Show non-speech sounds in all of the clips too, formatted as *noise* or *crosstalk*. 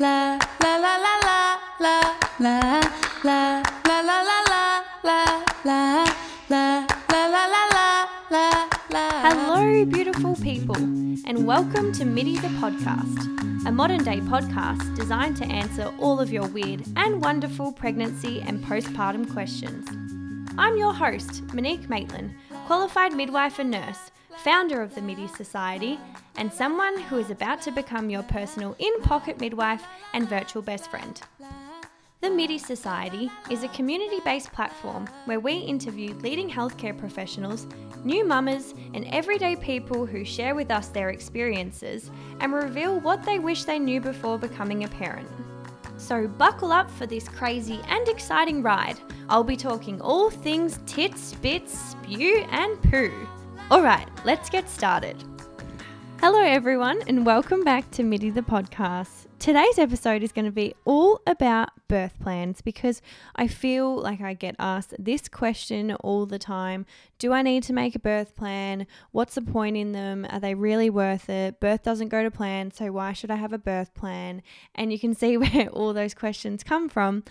La la la la la la la la la la la la la la la la la la la la Hello, beautiful people, and welcome to MIDI the podcast, a modern day podcast designed to answer all of your weird and wonderful pregnancy and postpartum questions. I'm your host, Monique Maitland, qualified midwife and nurse, founder of the MIDI Society, and someone who is about to become your personal in pocket midwife and virtual best friend. The MIDI Society is a community based platform where we interview leading healthcare professionals, new mamas, and everyday people who share with us their experiences and reveal what they wish they knew before becoming a parent. So, buckle up for this crazy and exciting ride. I'll be talking all things tits, bits, spew, and poo. Alright, let's get started. Hello, everyone, and welcome back to MIDI the podcast. Today's episode is going to be all about birth plans because I feel like I get asked this question all the time Do I need to make a birth plan? What's the point in them? Are they really worth it? Birth doesn't go to plan, so why should I have a birth plan? And you can see *laughs* where all those questions come from.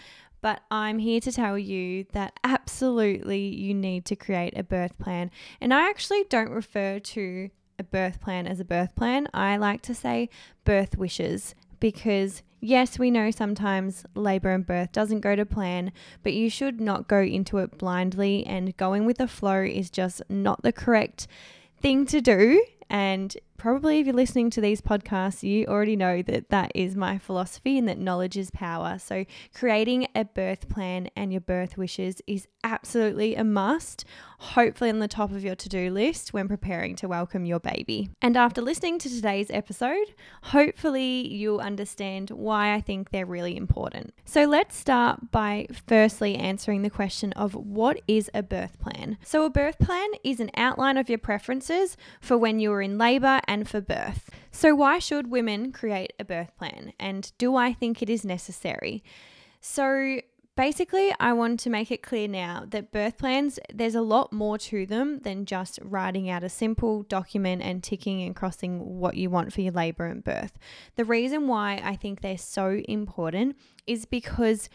But I'm here to tell you that absolutely you need to create a birth plan. And I actually don't refer to a birth plan as a birth plan. I like to say birth wishes because yes, we know sometimes labor and birth doesn't go to plan, but you should not go into it blindly and going with the flow is just not the correct thing to do. And probably if you're listening to these podcasts, you already know that that is my philosophy and that knowledge is power. So, creating a birth plan and your birth wishes is absolutely a must, hopefully on the top of your to do list when preparing to welcome your baby. And after listening to today's episode, hopefully you'll understand why I think they're really important. So, let's start by firstly answering the question of what is a birth plan? So, a birth plan is an outline of your preferences for when you're in labor and for birth. So, why should women create a birth plan? And do I think it is necessary? So, basically, I want to make it clear now that birth plans, there's a lot more to them than just writing out a simple document and ticking and crossing what you want for your labor and birth. The reason why I think they're so important is because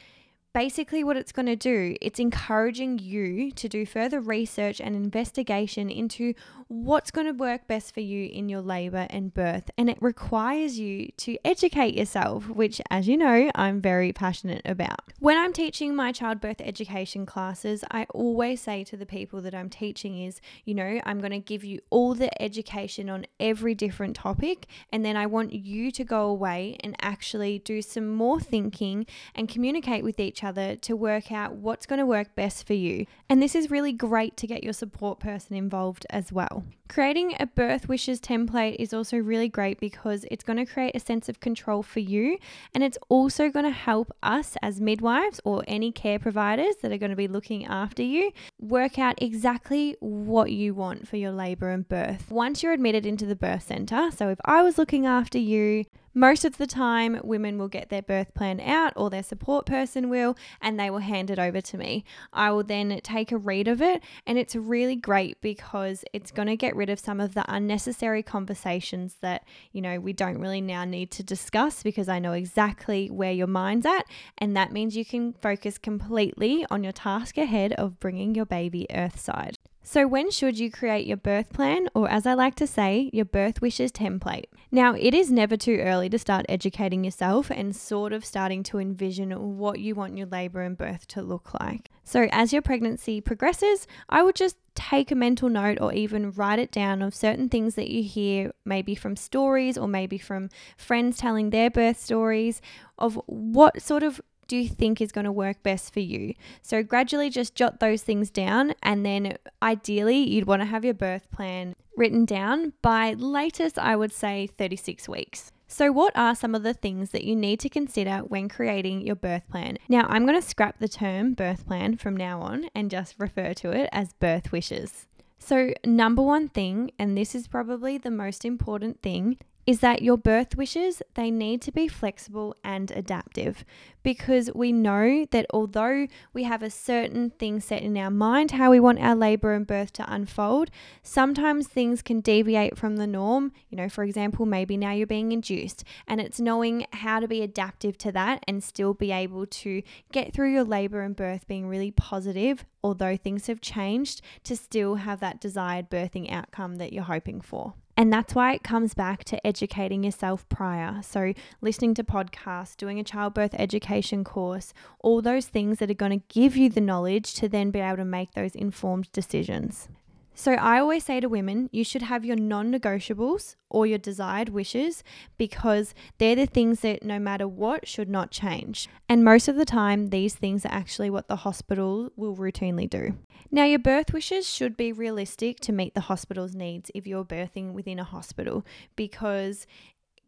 basically what it's going to do it's encouraging you to do further research and investigation into what's going to work best for you in your labor and birth. And it requires you to educate yourself which as you know I'm very passionate about. When I'm teaching my childbirth education classes I always say to the people that I'm teaching is you know I'm going to give you all the education on every different topic and then I want you to go away and actually do some more thinking and communicate with each other to work out what's going to work best for you. And this is really great to get your support person involved as well. Creating a birth wishes template is also really great because it's going to create a sense of control for you and it's also going to help us as midwives or any care providers that are going to be looking after you work out exactly what you want for your labor and birth. Once you're admitted into the birth center, so if I was looking after you, most of the time, women will get their birth plan out, or their support person will, and they will hand it over to me. I will then take a read of it, and it's really great because it's going to get rid of some of the unnecessary conversations that, you know, we don't really now need to discuss because I know exactly where your mind's at, and that means you can focus completely on your task ahead of bringing your baby earthside. So, when should you create your birth plan, or as I like to say, your birth wishes template? Now, it is never too early to start educating yourself and sort of starting to envision what you want your labor and birth to look like. So, as your pregnancy progresses, I would just take a mental note or even write it down of certain things that you hear, maybe from stories or maybe from friends telling their birth stories, of what sort of do you think is going to work best for you? So, gradually just jot those things down, and then ideally, you'd want to have your birth plan written down by latest, I would say 36 weeks. So, what are some of the things that you need to consider when creating your birth plan? Now, I'm going to scrap the term birth plan from now on and just refer to it as birth wishes. So, number one thing, and this is probably the most important thing, is that your birth wishes they need to be flexible and adaptive because we know that although we have a certain thing set in our mind how we want our labor and birth to unfold sometimes things can deviate from the norm. You know for example maybe now you're being induced and it's knowing how to be adaptive to that and still be able to get through your labor and birth being really positive although things have changed to still have that desired birthing outcome that you're hoping for and that's why it comes back to educating yourself prior. So, listening to podcasts, doing a childbirth education course, all those things that are going to give you the knowledge to then be able to make those informed decisions. So, I always say to women, you should have your non negotiables or your desired wishes because they're the things that no matter what should not change. And most of the time, these things are actually what the hospital will routinely do. Now, your birth wishes should be realistic to meet the hospital's needs if you're birthing within a hospital because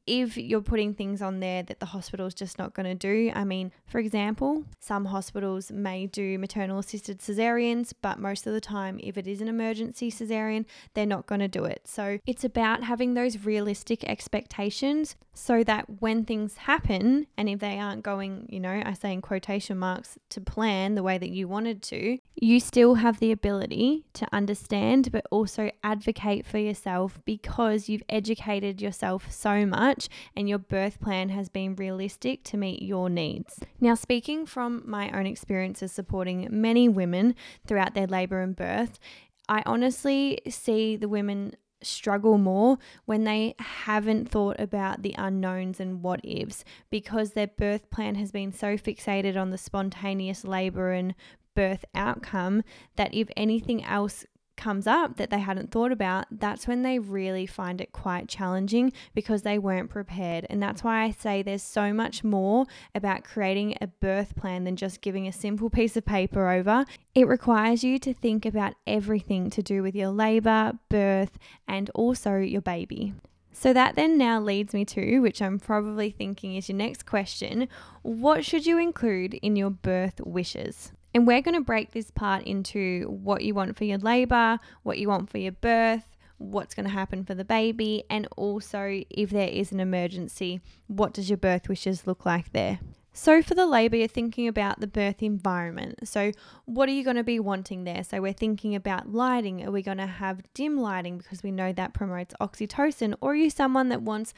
if you're putting things on there that the hospital's just not going to do, I mean, for example, some hospitals may do maternal assisted cesareans, but most of the time, if it is an emergency cesarean, they're not going to do it. So it's about having those realistic expectations so that when things happen, and if they aren't going, you know, I say in quotation marks, to plan the way that you wanted to, you still have the ability to understand, but also advocate for yourself because you've educated yourself so much and your birth plan has been realistic to meet your needs. Now, speaking from my own experiences supporting many women throughout their labour and birth, I honestly see the women struggle more when they haven't thought about the unknowns and what ifs because their birth plan has been so fixated on the spontaneous labor and birth outcome that if anything else comes up that they hadn't thought about, that's when they really find it quite challenging because they weren't prepared. And that's why I say there's so much more about creating a birth plan than just giving a simple piece of paper over. It requires you to think about everything to do with your labor, birth, and also your baby. So that then now leads me to, which I'm probably thinking is your next question what should you include in your birth wishes? And we're going to break this part into what you want for your labor, what you want for your birth, what's going to happen for the baby, and also if there is an emergency, what does your birth wishes look like there? So, for the labour, you're thinking about the birth environment. So, what are you going to be wanting there? So, we're thinking about lighting. Are we going to have dim lighting because we know that promotes oxytocin? Or are you someone that wants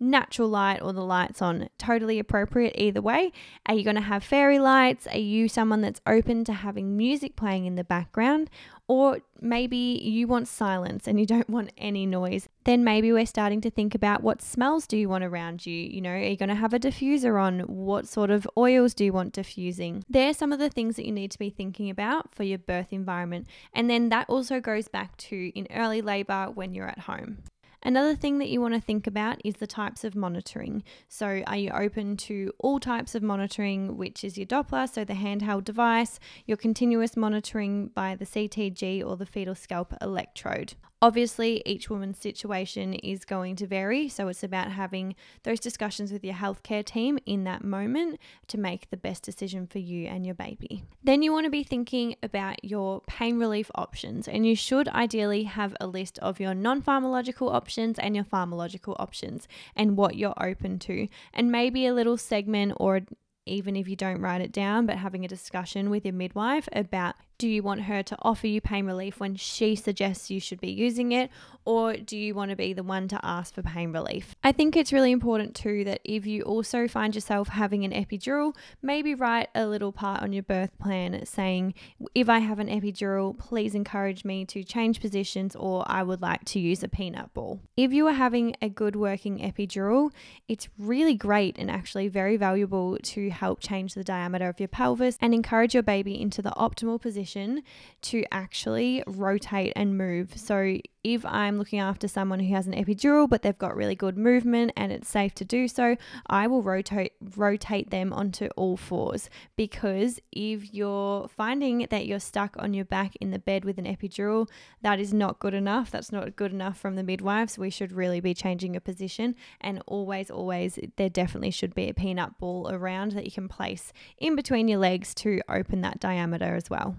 natural light or the lights on. Totally appropriate either way. Are you going to have fairy lights? Are you someone that's open to having music playing in the background? Or maybe you want silence and you don't want any noise. Then maybe we're starting to think about what smells do you want around you? You know, are you going to have a diffuser on? What sort of oils do you want diffusing? There are some of the things that you need to be thinking about for your birth environment. And then that also goes back to in early labor when you're at home. Another thing that you want to think about is the types of monitoring. So, are you open to all types of monitoring, which is your Doppler, so the handheld device, your continuous monitoring by the CTG or the fetal scalp electrode? Obviously, each woman's situation is going to vary, so it's about having those discussions with your healthcare team in that moment to make the best decision for you and your baby. Then you want to be thinking about your pain relief options, and you should ideally have a list of your non pharmacological options and your pharmacological options and what you're open to, and maybe a little segment or even if you don't write it down, but having a discussion with your midwife about do you want her to offer you pain relief when she suggests you should be using it, or do you want to be the one to ask for pain relief? I think it's really important too that if you also find yourself having an epidural, maybe write a little part on your birth plan saying, if I have an epidural, please encourage me to change positions or I would like to use a peanut ball. If you are having a good working epidural, it's really great and actually very valuable to help change the diameter of your pelvis and encourage your baby into the optimal position position to actually rotate and move. So if I'm looking after someone who has an epidural but they've got really good movement and it's safe to do so, I will rotate rotate them onto all fours because if you're finding that you're stuck on your back in the bed with an epidural, that is not good enough. That's not good enough from the midwives. We should really be changing your position and always always there definitely should be a peanut ball around that you can place in between your legs to open that diameter as well.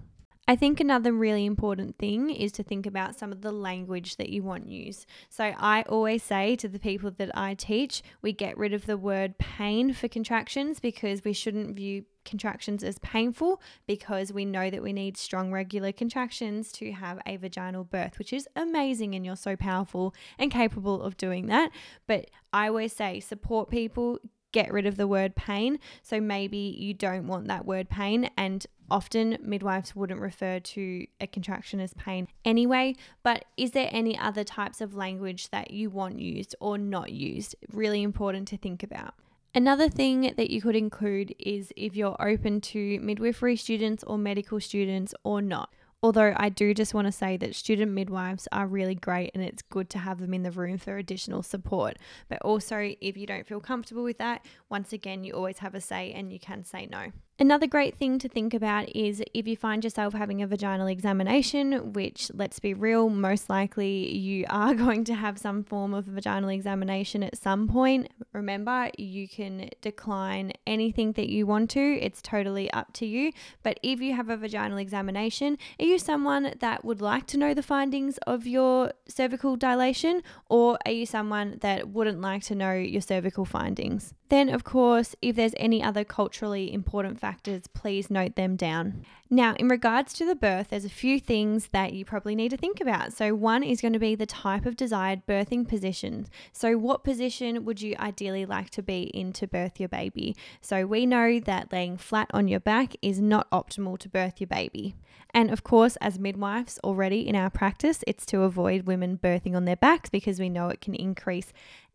I think another really important thing is to think about some of the language that you want used. So I always say to the people that I teach, we get rid of the word pain for contractions because we shouldn't view contractions as painful because we know that we need strong regular contractions to have a vaginal birth, which is amazing and you're so powerful and capable of doing that. But I always say support people, get rid of the word pain. So maybe you don't want that word pain and Often, midwives wouldn't refer to a contraction as pain anyway, but is there any other types of language that you want used or not used? Really important to think about. Another thing that you could include is if you're open to midwifery students or medical students or not. Although I do just want to say that student midwives are really great and it's good to have them in the room for additional support. But also, if you don't feel comfortable with that, once again, you always have a say and you can say no. Another great thing to think about is if you find yourself having a vaginal examination, which let's be real, most likely you are *laughs* going to have some form of vaginal examination at some point. Remember, you can decline anything that you want to, it's totally up to you. But if you have a vaginal examination, are you someone that would like to know the findings of your cervical dilation, or are you someone that wouldn't like to know your cervical findings? Then, of course, if there's any other culturally important factors, please note them down. Now, in regards to the birth, there's a few things that you probably need to think about. So, one is going to be the type of desired birthing position. So, what position would you ideally like to be in to birth your baby? So, we know that laying flat on your back is not optimal to birth your baby. And of course, as midwives already in our practice, it's to avoid women birthing on their backs because we know it can increase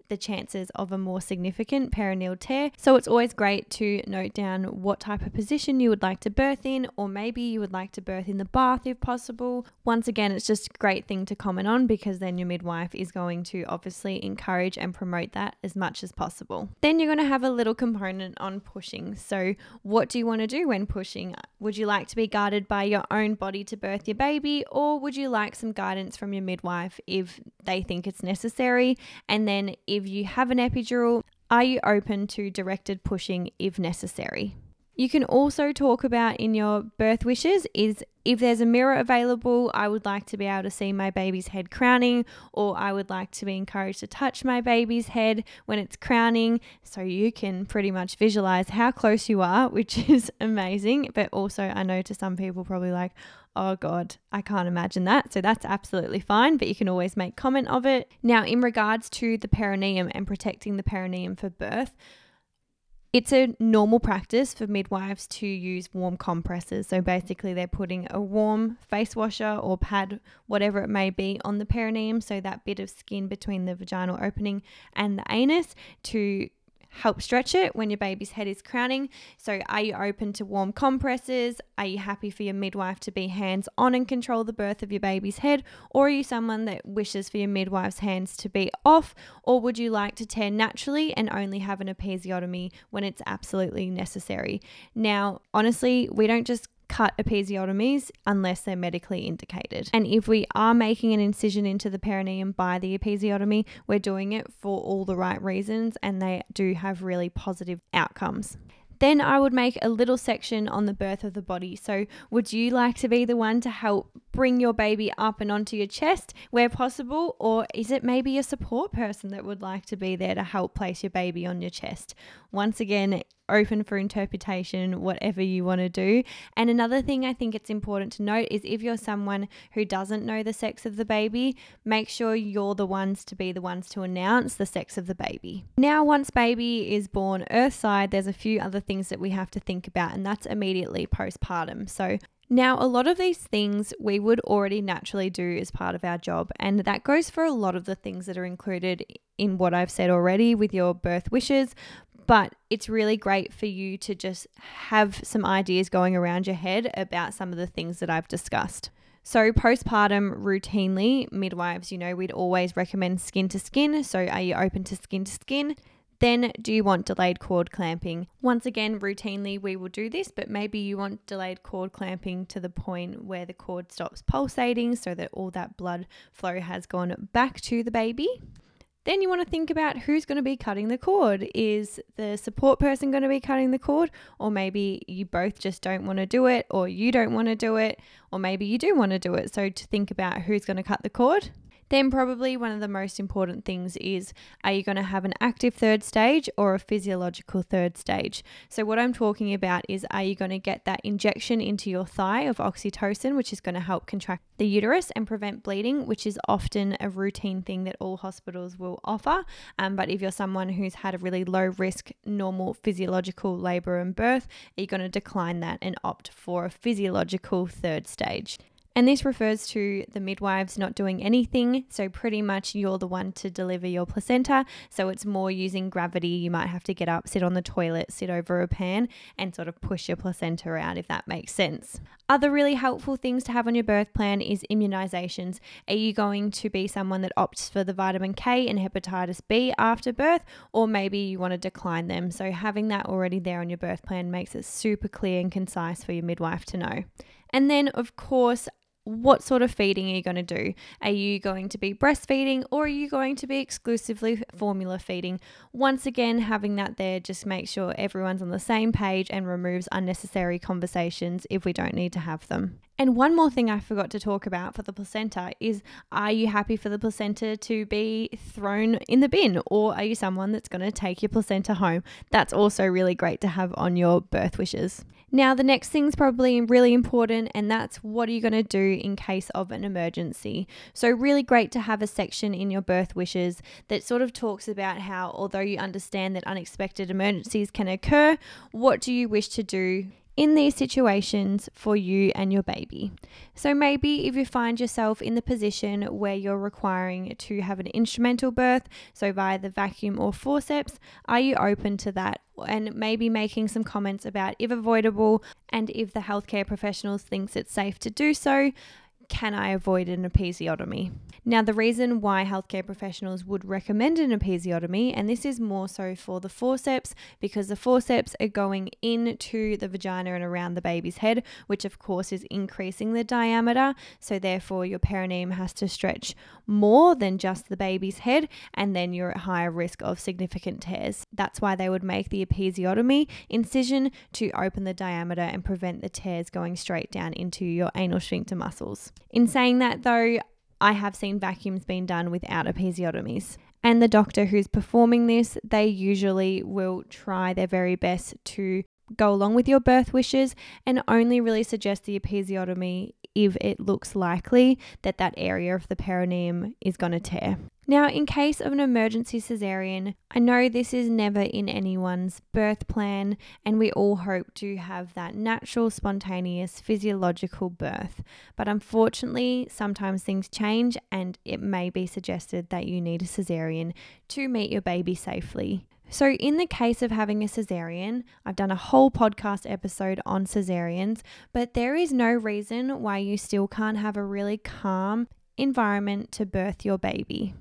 the chances of a more significant perineal tear. So it's always great to note down what type of position you would like to birth in, or maybe you would like to birth in the bath if possible. Once again, it's just a great thing to comment on because then your midwife is going to obviously encourage and promote that as much as possible. Then you're going to have a little component on pushing. So, what do you want to do when pushing? Would you like to be guided by your own body to birth your baby, or would you like some guidance from your midwife if they think it's necessary? And then, if if you have an epidural, are you open to directed pushing if necessary? You can also talk about in your birth wishes is if there's a mirror available, I would like to be able to see my baby's head crowning, or I would like to be encouraged to touch my baby's head when it's crowning. So you can pretty much visualize how close you are, *laughs* which is amazing. But also, I know to some people, probably like, oh God, I can't imagine that. So that's absolutely fine, but you can always make comment of it. Now, in regards to the perineum and protecting the perineum for birth, it's a normal practice for midwives to use warm compresses. So basically, they're putting a warm face washer or pad, whatever it may be, on the perineum, so that bit of skin between the vaginal opening and the anus to help stretch it when your baby's head is crowning. So, are you open to warm compresses? Are you happy for your midwife to be hands on and control the birth of your baby's head? Or are you someone that wishes for your midwife's hands to be off? Or would you like to tear naturally and only have an episiotomy when it's absolutely necessary? Now, honestly, we don't just cut episiotomies unless they're medically indicated. And if we are making an incision into the perineum by the episiotomy, we're doing it for all the right reasons and they do have really positive outcomes. Then I would make a little section on the birth of the body. So, would you like to be the one to help bring your baby up and onto your chest where possible? Or is it maybe a support person that would like to be there to help place your baby on your chest? Once again, open for interpretation, whatever you want to do. And another thing I think it's important to note is if you're someone who doesn't know the sex of the baby, make sure you're the ones to be the ones to announce the sex of the baby. Now, once baby is born earthside, there's a few other things that we have to think about, and that's immediately postpartum. So, now, a lot of these things we would already naturally do as part of our job, and that goes for a lot of the things that are included in what I've said already with your birth wishes, but it's really great for you to just have some ideas going around your head about some of the things that I've discussed. So, postpartum, routinely, midwives, you know, we'd always recommend skin to skin. So, are you open to skin to skin? Then, do you want delayed cord clamping? Once again, routinely we will do this, but maybe you want delayed cord clamping to the point where the cord stops pulsating so that all that blood flow has gone back to the baby. Then you want to think about who's going to be cutting the cord. Is the support person going to be cutting the cord? Or maybe you both just don't want to do it, or you don't want to do it, or maybe you do want to do it. So to think about who's going to cut the cord. Then, probably one of the most important things is are you going to have an active third stage or a physiological third stage? So, what I'm talking about is are you going to get that injection into your thigh of oxytocin, which is going to help contract the uterus and prevent bleeding, which is often a routine thing that all hospitals will offer. Um, but if you're someone who's had a really low risk, normal physiological labor and birth, are you going to decline that and opt for a physiological third stage? And this refers to the midwives not doing anything. So, pretty much you're the one to deliver your placenta. So, it's more using gravity. You might have to get up, sit on the toilet, sit over a pan, and sort of push your placenta out, if that makes sense. Other really helpful things to have on your birth plan is immunizations. Are you going to be someone that opts for the vitamin K and hepatitis B after birth, or maybe you want to decline them? So, having that already there on your birth plan makes it super clear and concise for your midwife to know. And then, of course, what sort of feeding are you going to do? Are you going to be breastfeeding or are you going to be exclusively formula feeding? Once again, having that there just makes sure everyone's on the same page and removes unnecessary conversations if we don't need to have them. And one more thing I forgot to talk about for the placenta is are you happy for the placenta to be thrown in the bin or are you someone that's going to take your placenta home? That's also really great to have on your birth wishes. Now, the next thing's probably really important, and that's what are you going to do in case of an emergency? So, really great to have a section in your birth wishes that sort of talks about how, although you understand that unexpected emergencies can occur, what do you wish to do in these situations for you and your baby. So, maybe if you find yourself in the position where you're requiring to have an instrumental birth, so via the vacuum or forceps, are you open to that? And maybe making some comments about if avoidable and if the healthcare professionals thinks it's safe to do so can I avoid an episiotomy? Now, the reason why healthcare professionals would recommend an episiotomy, and this is more so for the forceps, because the forceps are going into the vagina and around the baby's head, which of course is increasing the diameter. So, therefore, your perineum has to stretch more than just the baby's head, and then you're at higher risk of significant tears. That's why they would make the episiotomy incision to open the diameter and prevent the tears going straight down into your anal sphincter muscles. In saying that, though, I have seen vacuums being done without episiotomies. And the doctor who's performing this, they usually will try their very best to go along with your birth wishes and only really suggest the episiotomy if it looks likely that that area of the perineum is going to tear. Now, in case of an emergency cesarean, I know this is never in anyone's birth plan, and we all hope to have that natural, spontaneous, physiological birth. But unfortunately, sometimes things change, and it may be suggested that you need a cesarean to meet your baby safely. So, in the case of having a cesarean, I've done a whole podcast episode on cesareans, but there is no reason why you still can't have a really calm environment to birth your baby.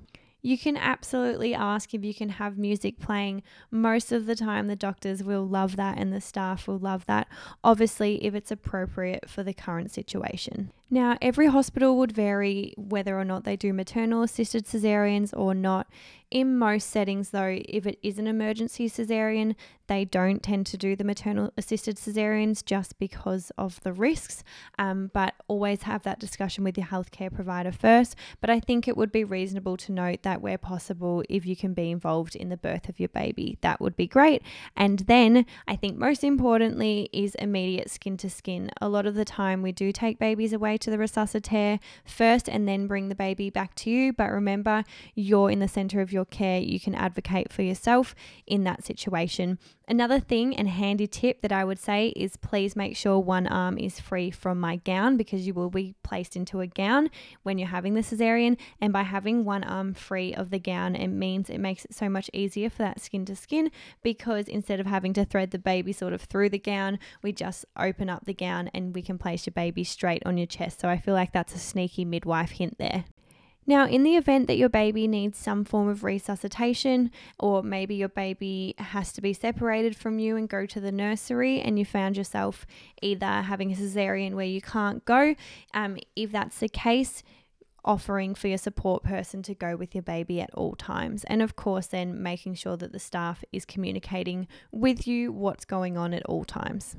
You can absolutely ask if you can have music playing. Most of the time, the doctors will love that and the staff will love that, obviously, if it's appropriate for the current situation. Now, every hospital would vary whether or not they do maternal assisted cesareans or not. In most settings, though, if it is an emergency cesarean, they don't tend to do the maternal assisted cesareans just because of the risks. Um, but always have that discussion with your healthcare provider first. But I think it would be reasonable to note that where possible, if you can be involved in the birth of your baby, that would be great. And then I think most importantly is immediate skin to skin. A lot of the time, we do take babies away to the resuscitator first and then bring the baby back to you. But remember, you're in the center of your care. You can advocate for yourself in that situation. Another thing and handy tip that I would say is please make sure one arm is free from my gown because you will be placed into a gown when you're having the cesarean. And by having one arm free of the gown, it means it makes it so much easier for that skin to skin because instead of having to thread the baby sort of through the gown, we just open up the gown and we can place your baby straight on your chest. So I feel like that's a sneaky midwife hint there. Now, in the event that your baby needs some form of resuscitation, or maybe your baby has to be separated from you and go to the nursery, and you found yourself either having a cesarean where you can't go, um, if that's the case, offering for your support person to go with your baby at all times. And of course, then making sure that the staff is communicating with you what's going on at all times.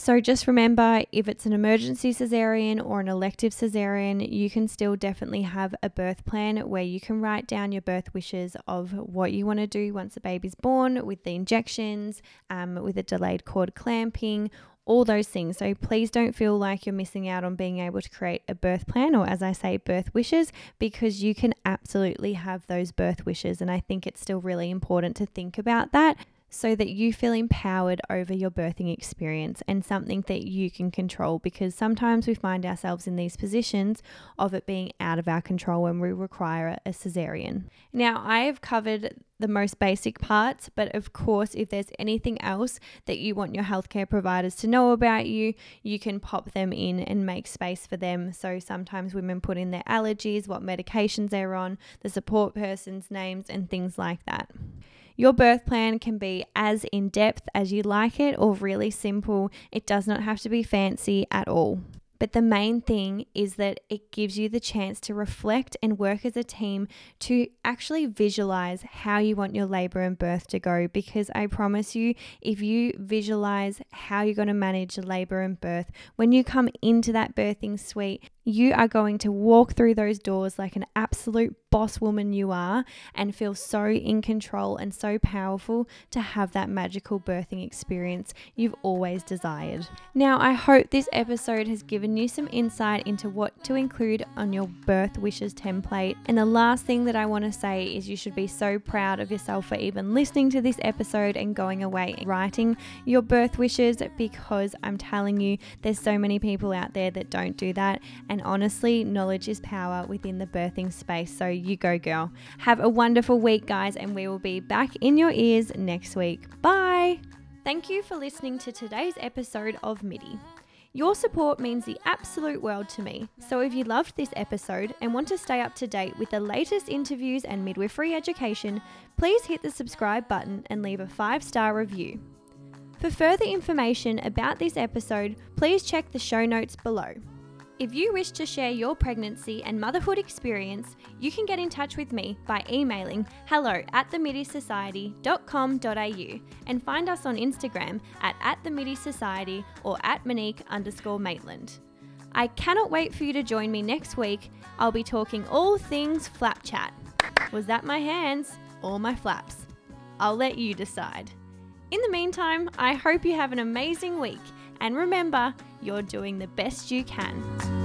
So just remember if it's an emergency cesarean or an elective cesarean, you can still definitely have a birth plan where you can write down your birth wishes of what you want to do once the baby's born with the injections, um, with a delayed cord clamping, all those things. So please don't feel like you're missing out on being able to create a birth plan or, as I say, birth wishes, because you can absolutely have those birth wishes. And I think it's still really important to think about that so that you feel empowered over your birthing experience and something that you can control because sometimes we find ourselves in these positions of it being out of our control when we require a cesarean. Now, I have covered the most basic parts, but of course, if there's anything else that you want your healthcare providers to know about you, you can pop them in and make space for them. So sometimes women put in their allergies, what medications they're on, the support person's names, and things like that. Your birth plan can be as in depth as you like it or really simple. It does not have to be fancy at all. But the main thing is that it gives you the chance to reflect and work as a team to actually visualize how you want your labor and birth to go. Because I promise you, if you visualize how you're going to manage labor and birth, when you come into that birthing suite, you are going to walk through those doors like an absolute boss woman you are and feel so in control and so powerful to have that magical birthing experience you've always desired. Now, I hope this episode has given you some insight into what to include on your birth wishes template. And the last thing that I want to say is you should be so proud of yourself for even listening to this episode and going away and writing your birth wishes because I'm telling you, there's so many people out there that don't do that. And honestly, knowledge is power within the birthing space. So you go, girl. Have a wonderful week, guys, and we will be back in your ears next week. Bye. Thank you for listening to today's episode of MIDI. Your support means the absolute world to me. So if you loved this episode and want to stay up to date with the latest interviews and midwifery education, please hit the subscribe button and leave a five star review. For further information about this episode, please check the show notes below. If you wish to share your pregnancy and motherhood experience, you can get in touch with me by emailing hello at themidisociety.com.au and find us on Instagram at, at themidisociety or at Monique underscore Maitland. I cannot wait for you to join me next week. I'll be talking all things flap chat. Was that my hands or my flaps? I'll let you decide. In the meantime, I hope you have an amazing week and remember, you're doing the best you can.